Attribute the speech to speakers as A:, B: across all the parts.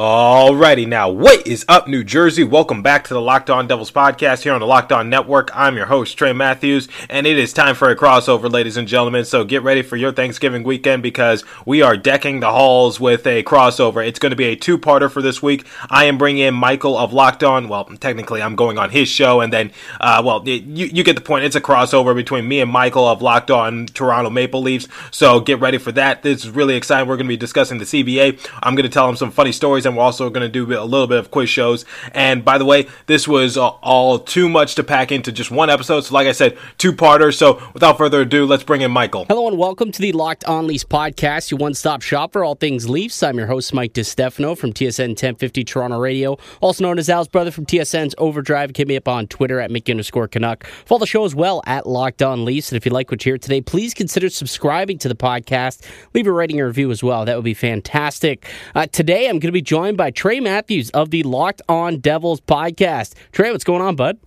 A: Alrighty, now what is up, New Jersey? Welcome back to the Locked On Devils podcast here on the Locked On Network. I'm your host Trey Matthews, and it is time for a crossover, ladies and gentlemen. So get ready for your Thanksgiving weekend because we are decking the halls with a crossover. It's going to be a two-parter for this week. I am bringing in Michael of Locked On. Well, technically, I'm going on his show, and then, uh, well, you you get the point. It's a crossover between me and Michael of Locked On Toronto Maple Leafs. So get ready for that. This is really exciting. We're going to be discussing the CBA. I'm going to tell him some funny stories, and we're also going to do a little bit of quiz shows. And by the way, this was uh, all too much to pack into just one episode. So, like I said, two parter. So, without further ado, let's bring in Michael.
B: Hello and welcome to the Locked On Leafs podcast, your one-stop shop for all things Leafs. I'm your host Mike DiStefano from TSN 1050 Toronto Radio, also known as Al's brother from TSN's Overdrive. Hit me up on Twitter at Mickey underscore Canuck. Follow the show as well at Locked On Leafs. And if you like what you hear today, please consider subscribing to the podcast. Leave a rating or review as well. That would be fantastic. Uh, today, I'm going to be joined by Trey Matthews of the Locked On Devils podcast. Trey, what's going on, bud?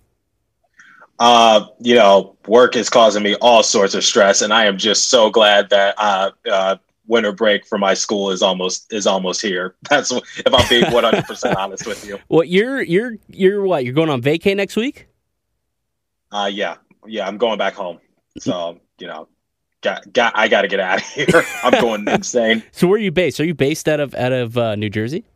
C: uh, you know, work is causing me all sorts of stress, and I am just so glad that uh, uh, winter break for my school is almost is almost here. That's if I'm being 100 percent honest with you.
B: Well, you're you're you're what? You're going on vacay next week?
C: Uh, yeah, yeah, I'm going back home, so you know, got got I got to get out of here. I'm going insane.
B: So where are you based? Are you based out of out of uh, New Jersey?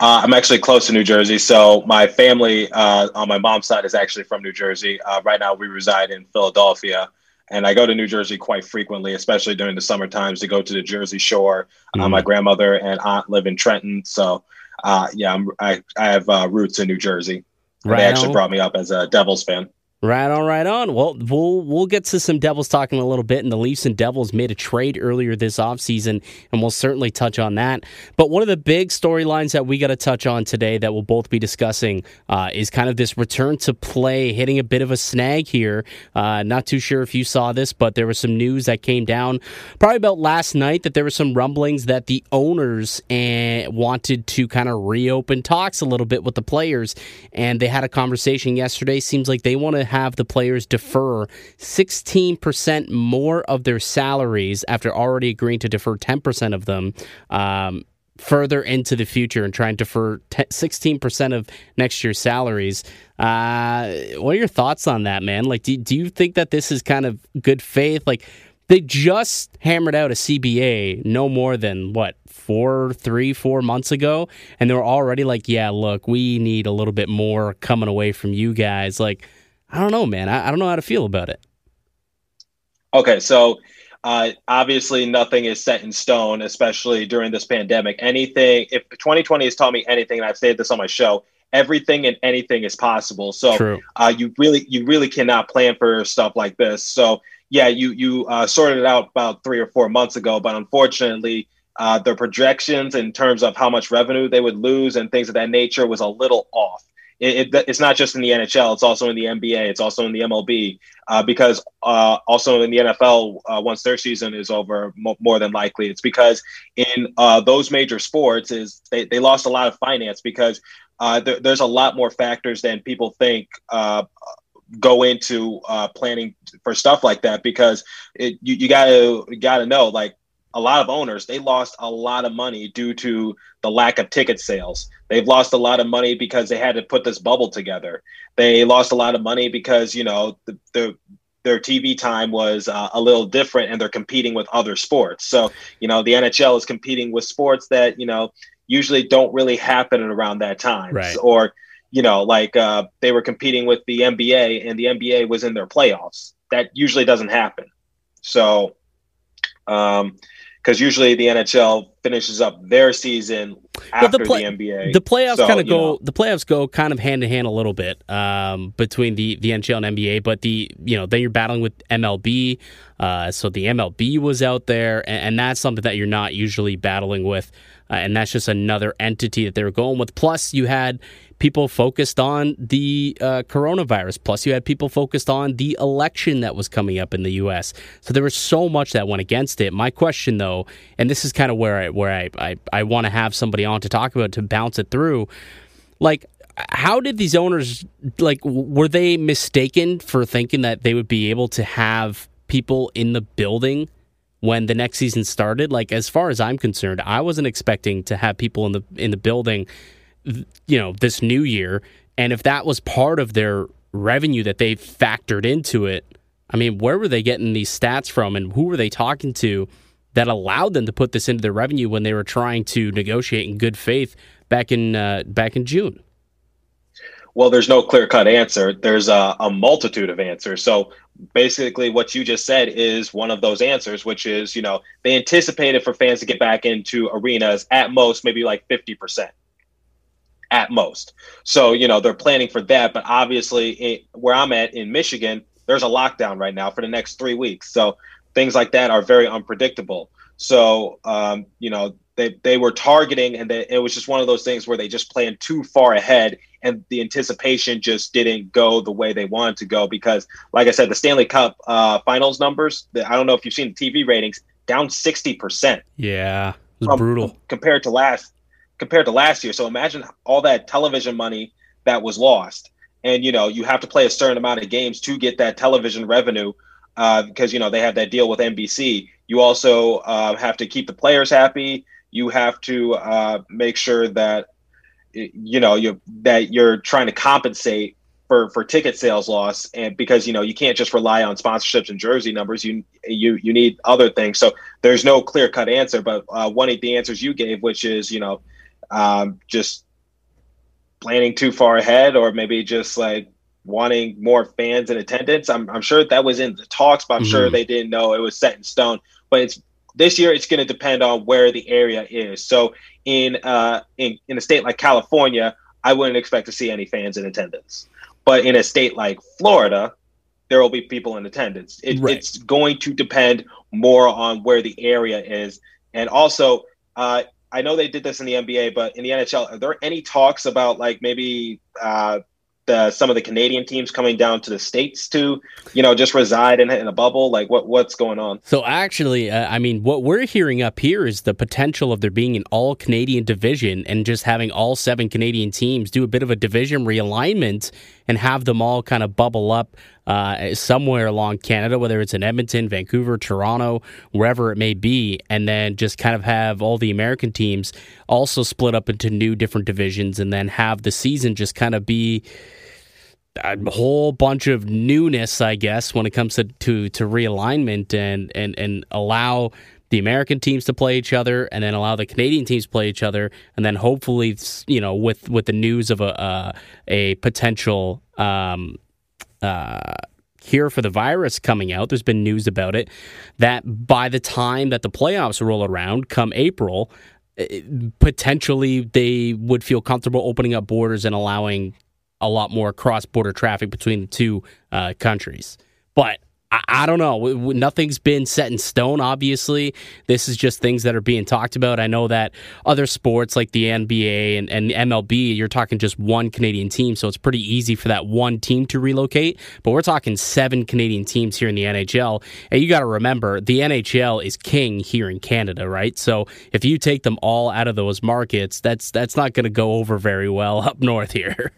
C: Uh, I'm actually close to New Jersey, so my family uh, on my mom's side is actually from New Jersey. Uh, right now, we reside in Philadelphia, and I go to New Jersey quite frequently, especially during the summer times to go to the Jersey Shore. Uh, my grandmother and aunt live in Trenton, so uh, yeah, I'm, I I have uh, roots in New Jersey.
B: Right
C: they actually
B: on.
C: brought me up as a Devils fan.
B: Right on, right on. Well, we'll we'll get to some Devils talking a little bit, and the Leafs and Devils made a trade earlier this offseason, and we'll certainly touch on that. But one of the big storylines that we got to touch on today that we'll both be discussing uh, is kind of this return to play hitting a bit of a snag here. Uh, not too sure if you saw this, but there was some news that came down probably about last night that there were some rumblings that the owners eh, wanted to kind of reopen talks a little bit with the players, and they had a conversation yesterday. Seems like they want to have the players defer 16% more of their salaries after already agreeing to defer 10% of them. Um, Further into the future and trying to defer 10, 16% of next year's salaries. Uh, what are your thoughts on that, man? Like, do, do you think that this is kind of good faith? Like, they just hammered out a CBA no more than what four, three, four months ago, and they were already like, "Yeah, look, we need a little bit more coming away from you guys." Like, I don't know, man. I, I don't know how to feel about it.
C: Okay, so uh, obviously nothing is set in stone, especially during this pandemic. Anything, if 2020 has taught me anything, and I've said this on my show, everything and anything is possible. So uh, you really, you really cannot plan for stuff like this. So yeah, you you uh, sorted it out about three or four months ago, but unfortunately, uh, the projections in terms of how much revenue they would lose and things of that nature was a little off. It, it, it's not just in the NHL; it's also in the NBA, it's also in the MLB, uh, because uh, also in the NFL, uh, once their season is over, mo- more than likely, it's because in uh, those major sports is they, they lost a lot of finance because uh, there, there's a lot more factors than people think uh, go into uh, planning for stuff like that because it, you, you gotta you gotta know like a lot of owners they lost a lot of money due to the lack of ticket sales they've lost a lot of money because they had to put this bubble together they lost a lot of money because you know the, the their TV time was uh, a little different and they're competing with other sports. So, you know, the NHL is competing with sports that, you know, usually don't really happen around that time.
B: Right.
C: Or, you know, like uh, they were competing with the NBA and the NBA was in their playoffs. That usually doesn't happen. So, um, because usually the NHL finishes up their season after
B: the play-
C: the NBA.
B: The playoffs
C: So,
B: kind of go.
C: know,
B: The playoffs go kind of hand in hand a little bit um, between the the NHL and NBA. But the you know then you're battling with MLB. Uh, so the MLB was out there, and, and that's something that you're not usually battling with. Uh, and that's just another entity that they were going with. Plus, you had people focused on the uh, coronavirus. Plus, you had people focused on the election that was coming up in the U.S. So there was so much that went against it. My question, though, and this is kind of where I where I I, I want to have somebody on to talk about to bounce it through, like. How did these owners like? Were they mistaken for thinking that they would be able to have people in the building when the next season started? Like, as far as I'm concerned, I wasn't expecting to have people in the in the building you know, this new year. And if that was part of their revenue that they factored into it, I mean, where were they getting these stats from and who were they talking to that allowed them to put this into their revenue when they were trying to negotiate in good faith back in uh, back in June?
C: Well, there's no clear cut answer. There's a, a, multitude of answers. So basically, what you just said is one of those answers, which is, you know, they anticipated for fans to get back into arenas at most, maybe like 50% at most. So, you know, they're planning for that. But obviously, it, where I'm at in Michigan, there's a lockdown right now for the next three weeks. So things like that are very unpredictable. So, um, you know, they, they were targeting, and they, it was just one of those things where they just planned too far ahead, and the anticipation just didn't go the way they wanted to go. Because, like I said, the Stanley Cup uh, finals numbers, I don't know if you've seen the TV ratings, down 60%.
B: Yeah, it was from, brutal.
C: Compared to last compared to last year. So imagine all that television money that was lost. And, you know, you have to play a certain amount of games to get that television revenue uh, because, you know, they have that deal with NBC. You also uh, have to keep the players happy. You have to uh, make sure that, you know, you that you're trying to compensate for for ticket sales loss and because you know you can't just rely on sponsorships and jersey numbers you you you need other things so there's no clear cut answer but uh, one of the answers you gave which is you know um, just planning too far ahead or maybe just like wanting more fans in attendance. I'm, I'm sure that was in the talks, but I'm mm-hmm. sure they didn't know it was set in stone. But it's this year it's going to depend on where the area is. So in uh in, in a state like California, I wouldn't expect to see any fans in attendance. But in a state like Florida, there will be people in attendance. It, right. It's going to depend more on where the area is, and also uh, I know they did this in the NBA, but in the NHL, are there any talks about like maybe uh, the, some of the Canadian teams coming down to the states to, you know, just reside in, in a bubble? Like, what what's going on?
B: So actually, uh, I mean, what we're hearing up here is the potential of there being an all Canadian division and just having all seven Canadian teams do a bit of a division realignment and have them all kind of bubble up uh, somewhere along Canada, whether it's in Edmonton, Vancouver, Toronto, wherever it may be, and then just kind of have all the American teams also split up into new different divisions and then have the season just kind of be a whole bunch of newness, I guess, when it comes to, to, to realignment and, and, and allow the American teams to play each other, and then allow the Canadian teams to play each other, and then hopefully, you know, with with the news of a uh, a potential um, uh, cure for the virus coming out, there's been news about it that by the time that the playoffs roll around, come April, potentially they would feel comfortable opening up borders and allowing a lot more cross border traffic between the two uh, countries. But I, I don't know. Nothing's been set in stone, obviously. This is just things that are being talked about. I know that other sports like the NBA and, and MLB, you're talking just one Canadian team, so it's pretty easy for that one team to relocate. But we're talking seven Canadian teams here in the NHL. And you got to remember, the NHL is king here in Canada, right? So if you take them all out of those markets, that's that's not going to go over very well up north here.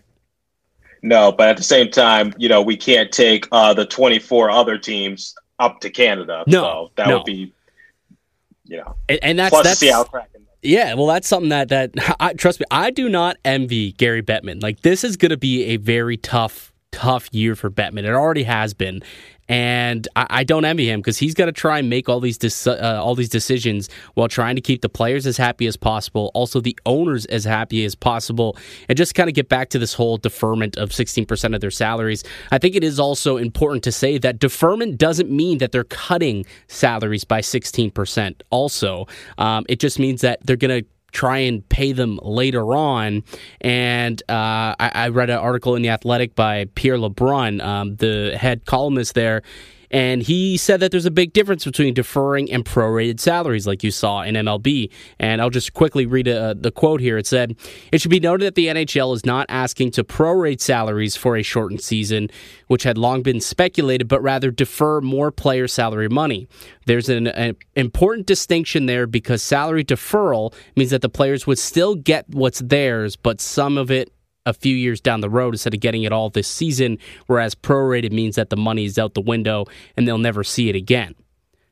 C: No, but at the same time, you know, we can't take uh, the 24 other teams up to Canada.
B: No,
C: so that
B: no.
C: would be, you know,
B: and, and that's
C: plus
B: that's
C: Seattle Kraken.
B: Yeah, well, that's something that that I, trust me, I do not envy Gary Bettman. Like this is going to be a very tough, tough year for Bettman. It already has been, and I, I don't envy him because he's got to try and make all these uh, all these decisions while trying to keep the players as happy as possible, also the owners as happy as possible, and just kind of get back to this whole deferment of 16% of their salaries. I think it is also important to say that deferment doesn't mean that they're cutting salaries by 16%. Also, um, it just means that they're going to try and pay them later on. And uh, I, I, read an article in The Athletic by Pierre LeBrun, um, the head columnist there. And he said that there's a big difference between deferring and prorated salaries, like you saw in MLB. And I'll just quickly read a, the quote here. It said, It should be noted that the NHL is not asking to prorate salaries for a shortened season, which had long been speculated, but rather defer more player salary money. There's an, an important distinction there because salary deferral means that the players would still get what's theirs, but some of it a few years down the road instead of getting it all this season, whereas prorated means that the money is out the window and they'll never see it again.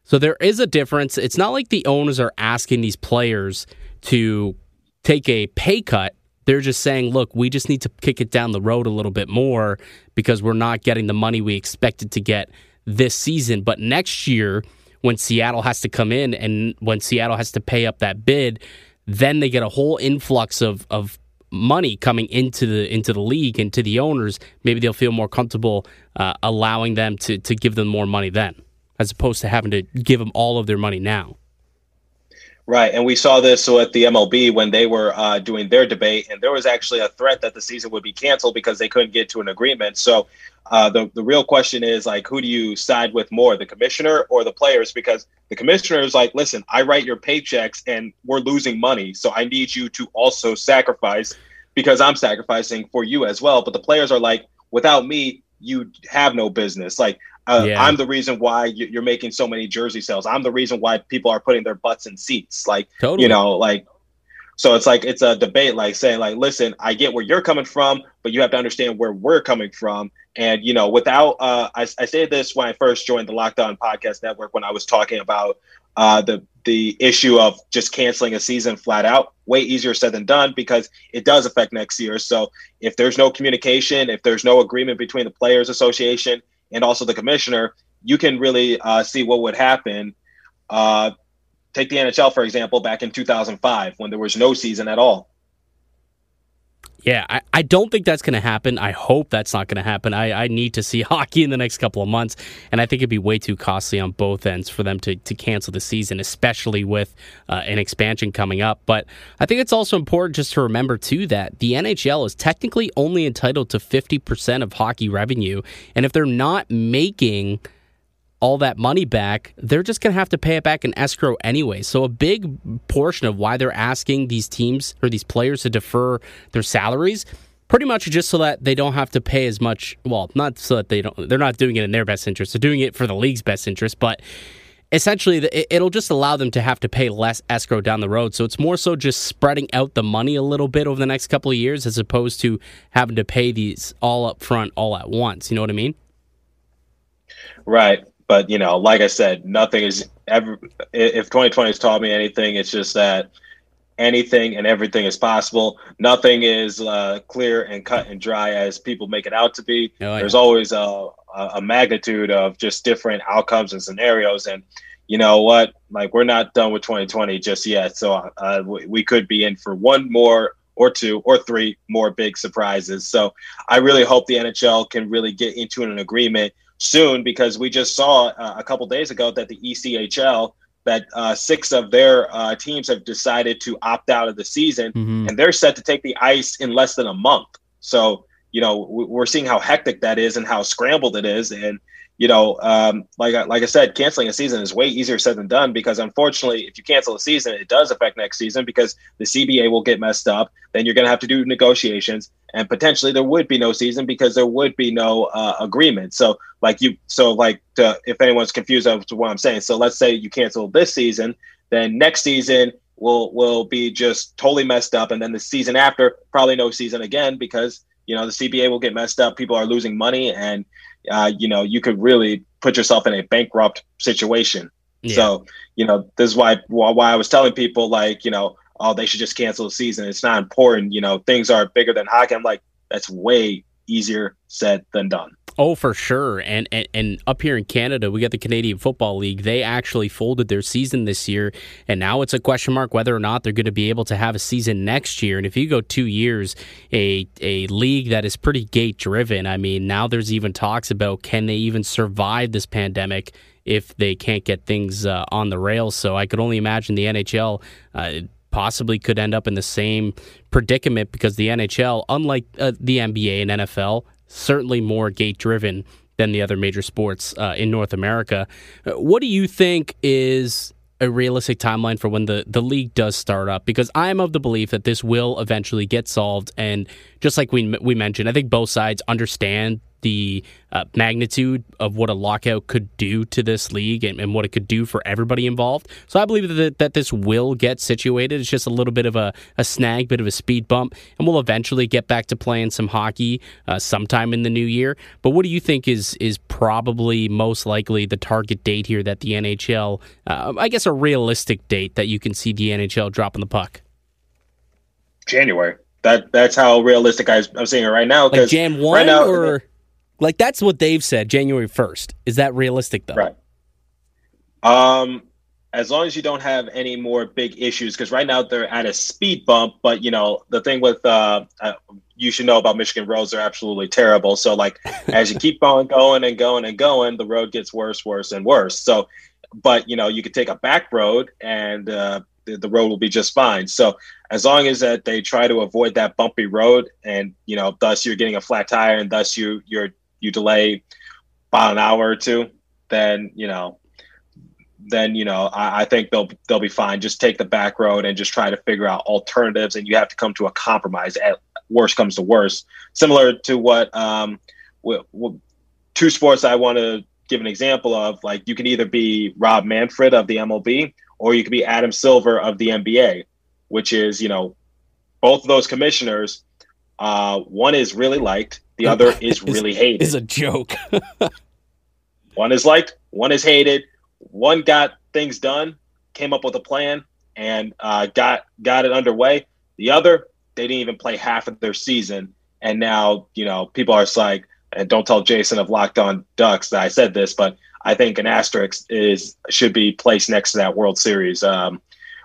B: So there is a difference. It's not like the owners are asking these players to take a pay cut. They're just saying, look, we just need to kick it down the road a little bit more because we're not getting the money we expected to get this season. But next year, when Seattle has to come in and when Seattle has to pay up that bid, then they get a whole influx of, of money coming into the into the league and to the owners, maybe they'll feel more comfortable uh, allowing them to to give them more money then, as opposed to having to give them all of their money now.
C: Right, and we saw this at the MLB when they were uh, doing their debate, and there was actually a threat that the season would be canceled because they couldn't get to an agreement. So, uh, the the real question is like, who do you side with more, the commissioner or the players? Because the commissioner is like, listen, I write your paychecks, and we're losing money, so I need you to also sacrifice because I'm sacrificing for you as well. But the players are like, without me, you have no business. Like uh, yeah. I'm the reason why you're making so many jersey sales. I'm the reason why people are putting their butts in seats. Like, totally. you know, like, so it's like it's a debate, like saying, like, listen, I get where you're coming from, but you have to understand where we're coming from. And you know, without, uh, I, I said this when I first joined the Locked On Podcast Network when I was talking about uh, the the issue of just canceling a season flat out. Way easier said than done because it does affect next year. So if there's no communication, if there's no agreement between the Players Association and also the commissioner, you can really uh, see what would happen. Uh, take the NHL, for example, back in 2005 when there was no season at all.
B: Yeah, I, I don't think that's going to happen. I hope that's not going to happen. I, I need to see hockey in the next couple of months, and I think it'd be way too costly on both ends for them to, to cancel the season, especially with uh, an expansion coming up. But I think it's also important just to remember, too, that the NHL is technically only entitled to 50% of hockey revenue, and if they're not making – all that money back, they're just going to have to pay it back in escrow anyway. So a big portion of why they're asking these teams or these players to defer their salaries pretty much just so that they don't have to pay as much, well, not so that they don't they're not doing it in their best interest. They're doing it for the league's best interest, but essentially it'll just allow them to have to pay less escrow down the road. So it's more so just spreading out the money a little bit over the next couple of years as opposed to having to pay these all up front all at once. You know what I mean?
C: Right. But you know, like I said, nothing is ever. If 2020 has taught me anything, it's just that anything and everything is possible. Nothing is uh, clear and cut and dry as people make it out to be. Oh, There's always a, a magnitude of just different outcomes and scenarios. And you know what? Like we're not done with 2020 just yet. So uh, we could be in for one more or two or three more big surprises. So I really hope the NHL can really get into an agreement soon because we just saw uh, a couple days ago that the ECHL that uh, six of their uh, teams have decided to opt out of the season, mm-hmm. and they're set to take the ice in less than a month. So you know we're seeing how hectic that is and how scrambled it is, and you know, um, like like I said, canceling a season is way easier said than done because unfortunately, if you cancel a season, it does affect next season because the CBA will get messed up. Then you're going to have to do negotiations, and potentially there would be no season because there would be no uh, agreement. So, like you, so like to, if anyone's confused as to what I'm saying, so let's say you cancel this season, then next season will will be just totally messed up, and then the season after probably no season again because you know the CBA will get messed up. People are losing money and uh, you know, you could really put yourself in a bankrupt situation. Yeah. So, you know, this is why why I was telling people like, you know, oh, they should just cancel the season. It's not important. You know, things are bigger than hockey. I'm like, that's way easier said than done.
B: Oh, for sure. And, and and up here in Canada, we got the Canadian Football League. They actually folded their season this year, and now it's a question mark whether or not they're going to be able to have a season next year. And if you go two years, a a league that is pretty gate driven. I mean, now there's even talks about can they even survive this pandemic if they can't get things uh, on the rails. So I could only imagine the NHL. Uh, possibly could end up in the same predicament because the NHL, unlike uh, the NBA and NFL, certainly more gate driven than the other major sports uh, in North America. Uh, what do you think is a realistic timeline for when the, the league does start up because I'm of the belief that this will eventually get solved. And just like we we mentioned, I think both sides understand the uh, magnitude of what a lockout could do to this league and, and, what it could do for everybody involved. So I believe that, that this will get situated. It's just a little bit of a, a snag, bit of a speed bump, and we'll eventually get back to playing some hockey uh, sometime in the new year. But what do you think is is probably most likely the target date here that the NHL, uh, I guess, a realistic date that you can see the NHL dropping the puck?
C: January. That that's how realistic I, am seeing it right now.
B: Like Jan one right now, or like that's what they've said, January first. Is that realistic though?
C: Right. Um, as long as you don't have any more big issues, because right now they're at a speed bump. But you know the thing with uh, uh you should know about Michigan roads are absolutely terrible. So like as you keep on going and going and going, the road gets worse, worse, and worse. So, but you know you could take a back road and uh, the, the road will be just fine. So as long as that they try to avoid that bumpy road, and you know, thus you're getting a flat tire, and thus you you're you delay about an hour or two, then you know, then you know, I, I, think they'll they'll be fine. Just take the back road and just try to figure out alternatives, and you have to come to a compromise. At worst comes to worst, similar to what um, w- w- two sports I want to give an example of. Like you can either be Rob Manfred of the MLB, or you could be Adam Silver of the NBA, which is you know, both of those commissioners. Uh, one is really liked, the other is really hated.
B: Is a joke.
C: one is liked, one is hated. One got things done, came up with a plan, and uh, got got it underway. The other, they didn't even play half of their season, and now you know people are like, and don't tell Jason of Locked On Ducks that I said this, but I think an asterisk is should be placed next to that World Series um,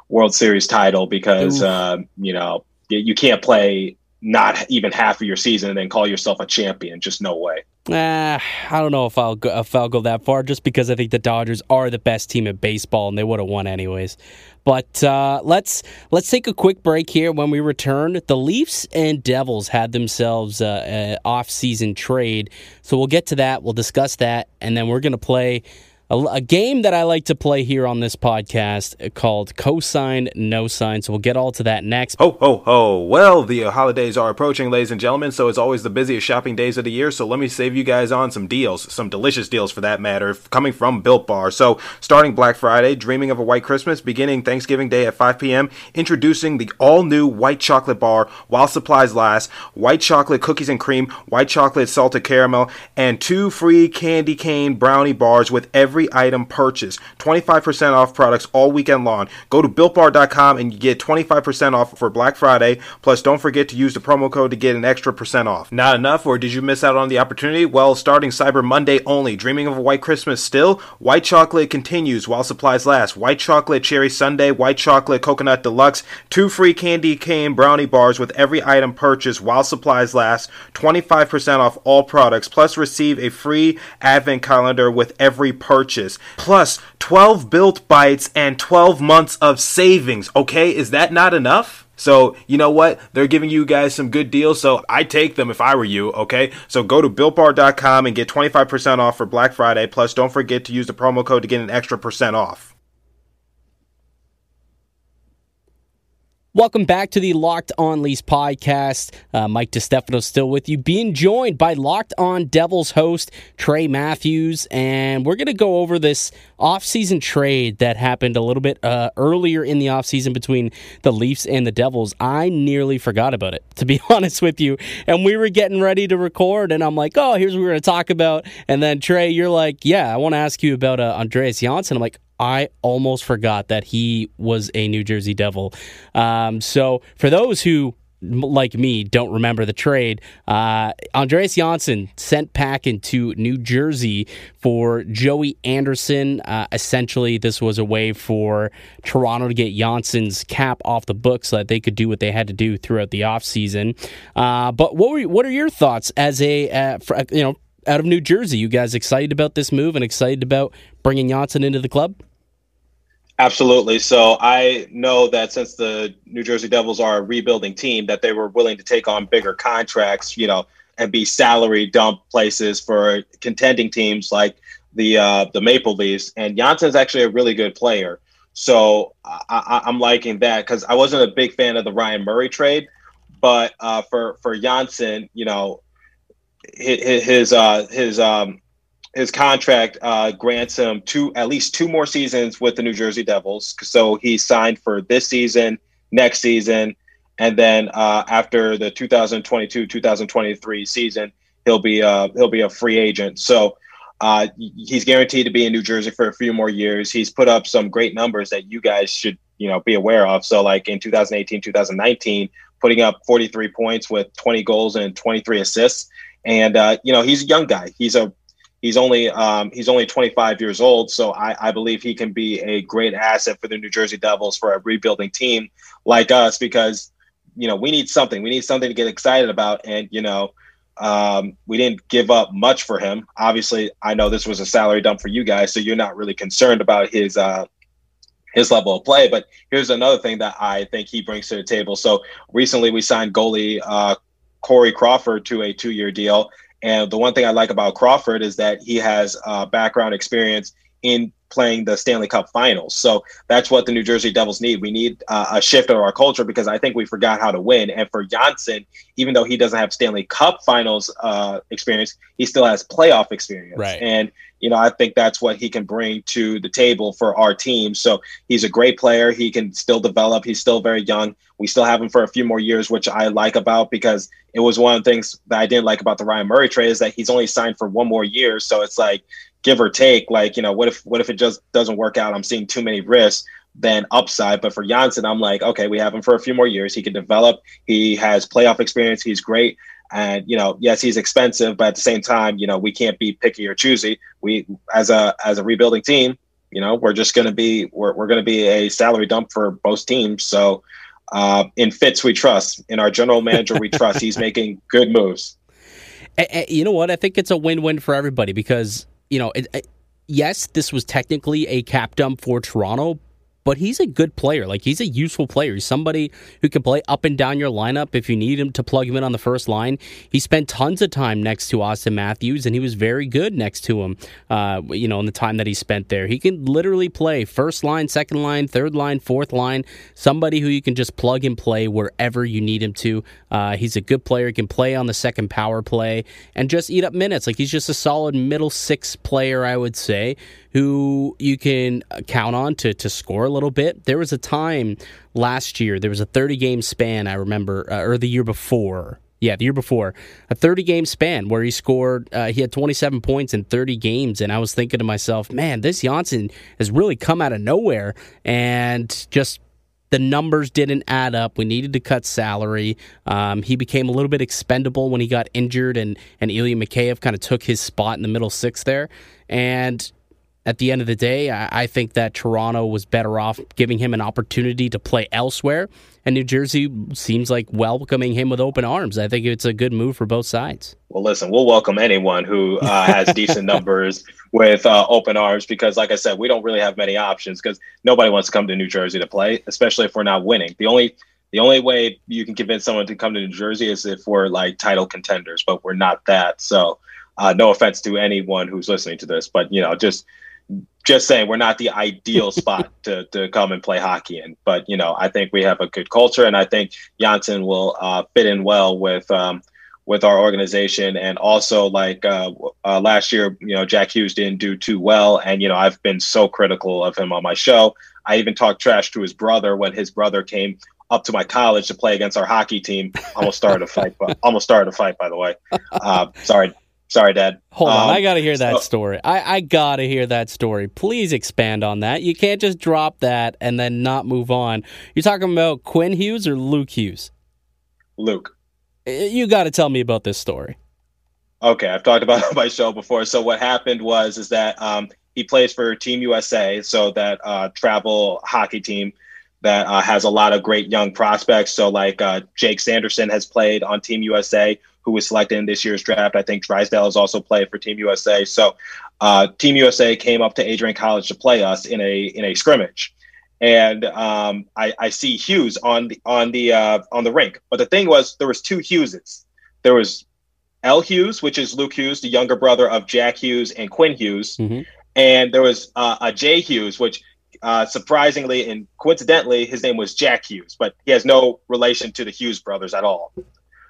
C: World Series title because uh, you know you can't play not even half of your season and then call yourself a champion. Just no way.
B: Uh, I don't know if I'll go, if I'll go that far, just because I think the Dodgers are the best team in baseball, and they would have won anyways. But uh, let's let's take a quick break here. When we return, the Leafs and Devils had themselves uh, an off-season trade, so we'll get to that. We'll discuss that, and then we're going to play a, a, game that I like to play here on this podcast called Cosign No Sign. So we'll get all to that next.
A: Ho, ho, ho. Well, the holidays are approaching, ladies and gentlemen, so it's always the busiest shopping days of the year. So let me save you guys on some deals, some delicious deals for that matter, coming from Built Bar. So starting Black Friday, dreaming of a white Christmas, beginning Thanksgiving Day at 5 p.m., introducing the all new white chocolate bar while supplies last, white chocolate cookies and cream, white chocolate salted caramel, and two free candy cane brownie bars with every every item purchased. 25% off products all weekend long. Go to builtbar.com and you get 25% off for Black Friday. Plus, don't forget to use the promo code to get an extra percent off. Not enough, or did you miss out on the opportunity? Well, starting Cyber Monday only. Dreaming of a white Christmas still? White chocolate continues while supplies last. White chocolate cherry sundae, white chocolate coconut deluxe, two free candy cane brownie bars with every item purchased while supplies last. 25% off all products. Plus, receive a free advent calendar with every purchase purchase, plus 12 built bites and 12 months of savings. Okay, is that not enough? So, you know what? They're giving you guys some good deals, so I take them if I were you, okay? So go to builtbar.com and get 25% off for Black Friday. Plus, don't forget to use the promo code to get an extra percent off.
B: Welcome back to the Locked On Leafs podcast. Uh, Mike DeStefano still with you, being joined by Locked On Devils host Trey Matthews, and we're going to go over this offseason trade that happened a little bit uh, earlier in the offseason between the Leafs and the Devils. I nearly forgot about it, to be honest with you. And we were getting ready to record, and I'm like, oh, here's what we're going to talk about. And then Trey, you're like, yeah, I want to ask you about uh, Andreas Johnsson. I'm like, I almost forgot that he was a New Jersey Devil. Um, so for those who like me, don't remember the trade. Uh, Andreas Johnsson sent Packen to New Jersey for Joey Anderson. Uh, essentially, this was a way for Toronto to get Johnsson's cap off the books so that they could do what they had to do throughout the offseason. Uh, but what were what are your thoughts as a uh, for, you know out of New Jersey. You guys excited about this move and excited about bringing Johnsson into the club?
C: Absolutely. So I know that since the New Jersey Devils are a rebuilding team, that they were willing to take on bigger contracts. You know, and be salary dump places for contending teams like the uh, the Maple Leafs. And Johnsson's actually a really good player. So I, am liking that because I wasn't a big fan of the Ryan Murray trade, but uh, for for Johnsson, you know, his his uh, his um, his contract uh, grants him two at least two more seasons with the New Jersey Devils. So he signed for this season, next season, and then uh, after the 2022-2023 season, he'll be uh, he'll be a free agent. So uh, he's guaranteed to be in New Jersey for a few more years. He's put up some great numbers that you guys should you know be aware of. So like in 2018, 2019, putting up 43 points with 20 goals and 23 assists. And uh, you know he's a young guy. He's a he's only um, he's only 25 years old, so I, I believe he can be a great asset for the New Jersey Devils for a rebuilding team like us because you know we need something. We need something to get excited about, and you know um, we didn't give up much for him. Obviously, I know this was a salary dump for you guys, so you're not really concerned about his uh, his level of play. But here's another thing that I think he brings to the table. So recently, we signed goalie uh, Corey Crawford to a two year deal. And the one thing I like about Crawford is that he has uh, background experience in playing the Stanley Cup Finals. So that's what the New Jersey Devils need. We need uh, a shift in our culture because I think we forgot how to win. And for Johnsson, even though he doesn't have Stanley Cup Finals uh, experience, he still has playoff experience.
B: Right.
C: And you know, I think that's what he can bring to the table for our team. So he's a great player. He can still develop. He's still very young. We still have him for a few more years, which I like about because it was one of the things that I didn't like about the Ryan Murray trade is that he's only signed for one more year. So it's like give or take, like, you know, what if what if it just doesn't work out? I'm seeing too many risks than upside. But for Johnsson, I'm like, okay, we have him for a few more years. He can develop. He has playoff experience. He's great. And you know, yes, he's expensive, but at the same time, you know, we can't be picky or choosy. We as a as a rebuilding team, you know, we're just gonna be we're we're gonna be a salary dump for both teams. So uh, in Fitz we trust. In our general manager we trust. He's making good moves.
B: Eh, eh, you know what? I think it's a win-win for everybody because you know, it, it, yes, this was technically a cap dump for Toronto, but he's a good player. Like he's a useful player. He's somebody who can play up and down your lineup if you need him to plug him in on the first line. He spent tons of time next to Auston Matthews, and he was very good next to him. Uh, you know, in the time that he spent there, he can literally play first line, second line, third line, fourth line. Somebody who you can just plug and play wherever you need him to. Uh, he's a good player. He can play on the second power play and just eat up minutes. Like he's just a solid middle six player, I would say who you can count on to to score a little bit. There was a time last year, there was a 30 game span, I remember, uh, or the year before. Yeah, the year before, a 30 game span where he scored, uh, he had 27 points in 30 games. And I was thinking to myself, man, this Johnsson has really come out of nowhere and just the numbers didn't add up. We needed to cut salary. Um, he became a little bit expendable when he got injured, and and Ilya Mikheyev kind of took his spot in the middle six there. And at the end of the day, I, think that Toronto was better off giving him an opportunity to play elsewhere, and New Jersey seems like welcoming him with open arms. I think it's a good move for both sides.
C: Well, listen, we'll welcome anyone who uh, has decent numbers with uh, open arms because, like I said, we don't really have many options because nobody wants to come to New Jersey to play, especially if we're not winning. The only the only way you can convince someone to come to New Jersey is if we're like title contenders, but we're not that. So, uh, no offense to anyone who's listening to this, but you know, just just saying we're not the ideal spot to, to come and play hockey in. But you know, I think we have a good culture, and I think Johnsson will uh, fit in well with um, with our organization. And also, like uh, uh, last year, you know, Jack Hughes didn't do too well, and you know, I've been so critical of him on my show. I even talked trash to his brother when his brother came up to my college to play against our hockey team. Almost started a fight, but almost started a fight. By the way, uh, sorry, Sorry, Dad.
B: Hold um, on, I got to hear that so, story. I, I got to hear that story. Please expand on that. You can't just drop that and then not move on. You're talking about Quinn Hughes or Luke Hughes?
C: Luke.
B: You got to tell me about this story.
C: Okay, I've talked about it on my show before. So what happened was is that um, he plays for Team USA, so that uh, travel hockey team that uh, has a lot of great young prospects. So like uh, Jake Sanderson has played on Team USA who was selected in this year's draft. I think Drysdale has also played for Team USA. So uh, Team USA came up to Adrian College to play us in a in a scrimmage, and um, I, I, see Hughes on the on the uh, on the rink. But the thing was, there was two Hugheses. There was L. Hughes, which is Luke Hughes, the younger brother of Jack Hughes and Quinn Hughes,
B: Mm-hmm.
C: and there was uh, a Jay Hughes, which uh, surprisingly and coincidentally, his name was Jack Hughes, but he has no relation to the Hughes brothers at all.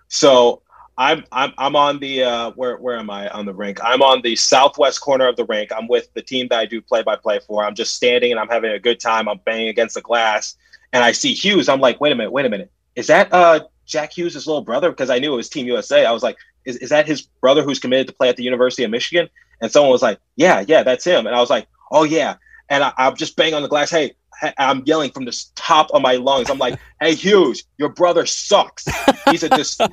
C: So I'm I'm I'm on the uh, where where am I on the rink? I'm on the southwest corner of the rink. I'm with the team that I do play by play for. I'm just standing and I'm having a good time. I'm banging against the glass, and I see Hughes. I'm like, wait a minute, wait a minute. Is that uh, Jack Hughes' little brother? Because I knew it was Team USA. I was like, is, is that his brother who's committed to play at the University of Michigan? And someone was like, yeah, yeah, that's him. And I was like, oh yeah. And I, I'm just banging on the glass. Hey, I'm yelling from the top of my lungs. I'm like, hey Hughes, your brother sucks. He's a disgrace.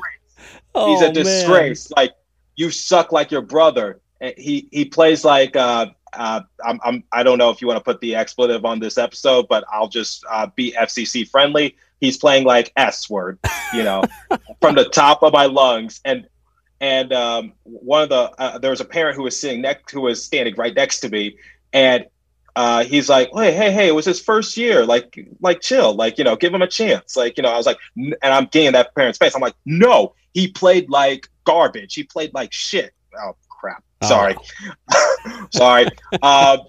B: Oh,
C: He's a disgrace. Like you suck like your brother. And he he plays like uh, uh, I'm, I'm I don't know if you want to put the expletive on this episode, but I'll just uh, be FCC friendly. He's playing like S word, you know, from the top of my lungs. And and um, one of the uh, there was a parent who was sitting next who was standing right next to me, and uh, he's like, hey, hey, hey, it was his first year. Like, like, chill. Like, you know, give him a chance. Like, you know, I was like, and I'm getting that parent's face. I'm like, no, he played like garbage. He played like shit. Oh crap.
B: Oh.
C: Sorry. Sorry. Um,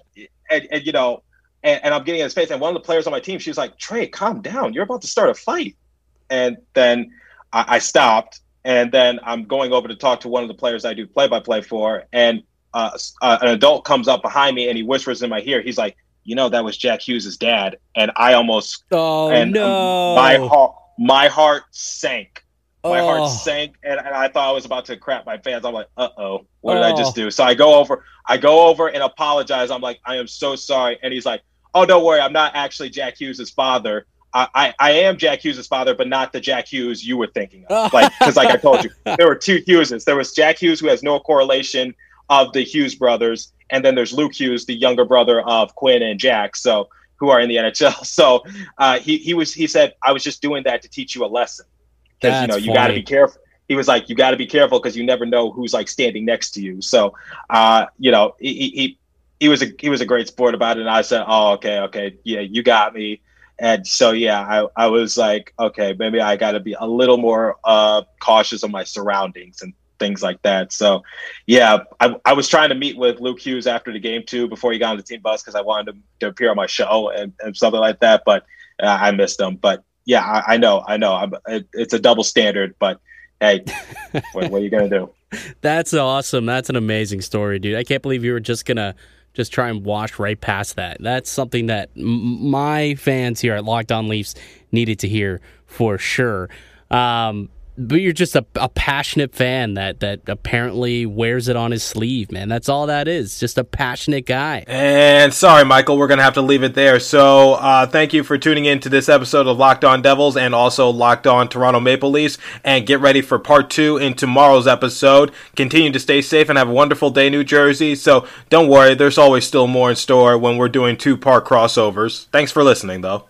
C: and, and you know, and, and I'm getting in his face. And one of the players on my team, she was like, Trey, calm down. You're about to start a fight. And then I, I stopped. And then I'm going over to talk to one of the players I do play by play for. And uh, uh, an adult comes up behind me and he whispers in my ear. He's like, "You know that was Jack Hughes' dad," and I almost
B: Oh
C: and um,
B: no!
C: my heart my heart sank. My
B: Oh.
C: heart sank, and, and I thought I was about to crap my pants. I'm like, "Uh oh, what did I just
B: Oh.
C: do?" So I go over, I go over and apologize. I'm like, "I am so sorry," and he's like, "Oh, don't worry, I'm not actually Jack Hughes' father." I, I, I am Jack Hughes' father, but not the Jack Hughes you were thinking of. Like, because like I told you, there were two Hugheses. There was Jack Hughes, who has no correlation of the Hughes brothers, and then there's Luke Hughes, the younger brother of Quinn and Jack, so who are in the NHL. So uh, he he was he said, "I was just doing that to teach you a lesson, because you know you got to be careful." He was like, "You got to be careful because you never know who's like standing next to you." So, uh, you know, he, he- he he was a he was a great sport about it, and I said, "Oh, okay, okay, yeah, you got me." And so, yeah, I, I was like, okay, maybe I got to be a little more uh, cautious of my surroundings and things like that. So, yeah, I, I was trying to meet with Luke Hughes after the game too, before he got on the team bus, because I wanted him to appear on my show and, and something like that. But uh, I missed him. But yeah, I, I know, I know, I'm, it, it's a double standard. But hey, what, what are you gonna do?
B: That's awesome. That's an amazing story, dude. I can't believe you were just gonna just try and wash right past that. That's something that m- my fans here at Locked On Leafs needed to hear for sure. Um, but you're just a, a passionate fan that that apparently wears it on his sleeve, man. That's all that is. Just a passionate guy.
A: And sorry, Michael, we're to have to leave it there. So uh, thank you for tuning in to this episode of Locked On Devils and also Locked On Toronto Maple Leafs. And get ready for part two in tomorrow's episode. Continue to stay safe and have a wonderful day, New Jersey. So don't worry, there's always still more in store when we're doing two part crossovers. Thanks for listening, though.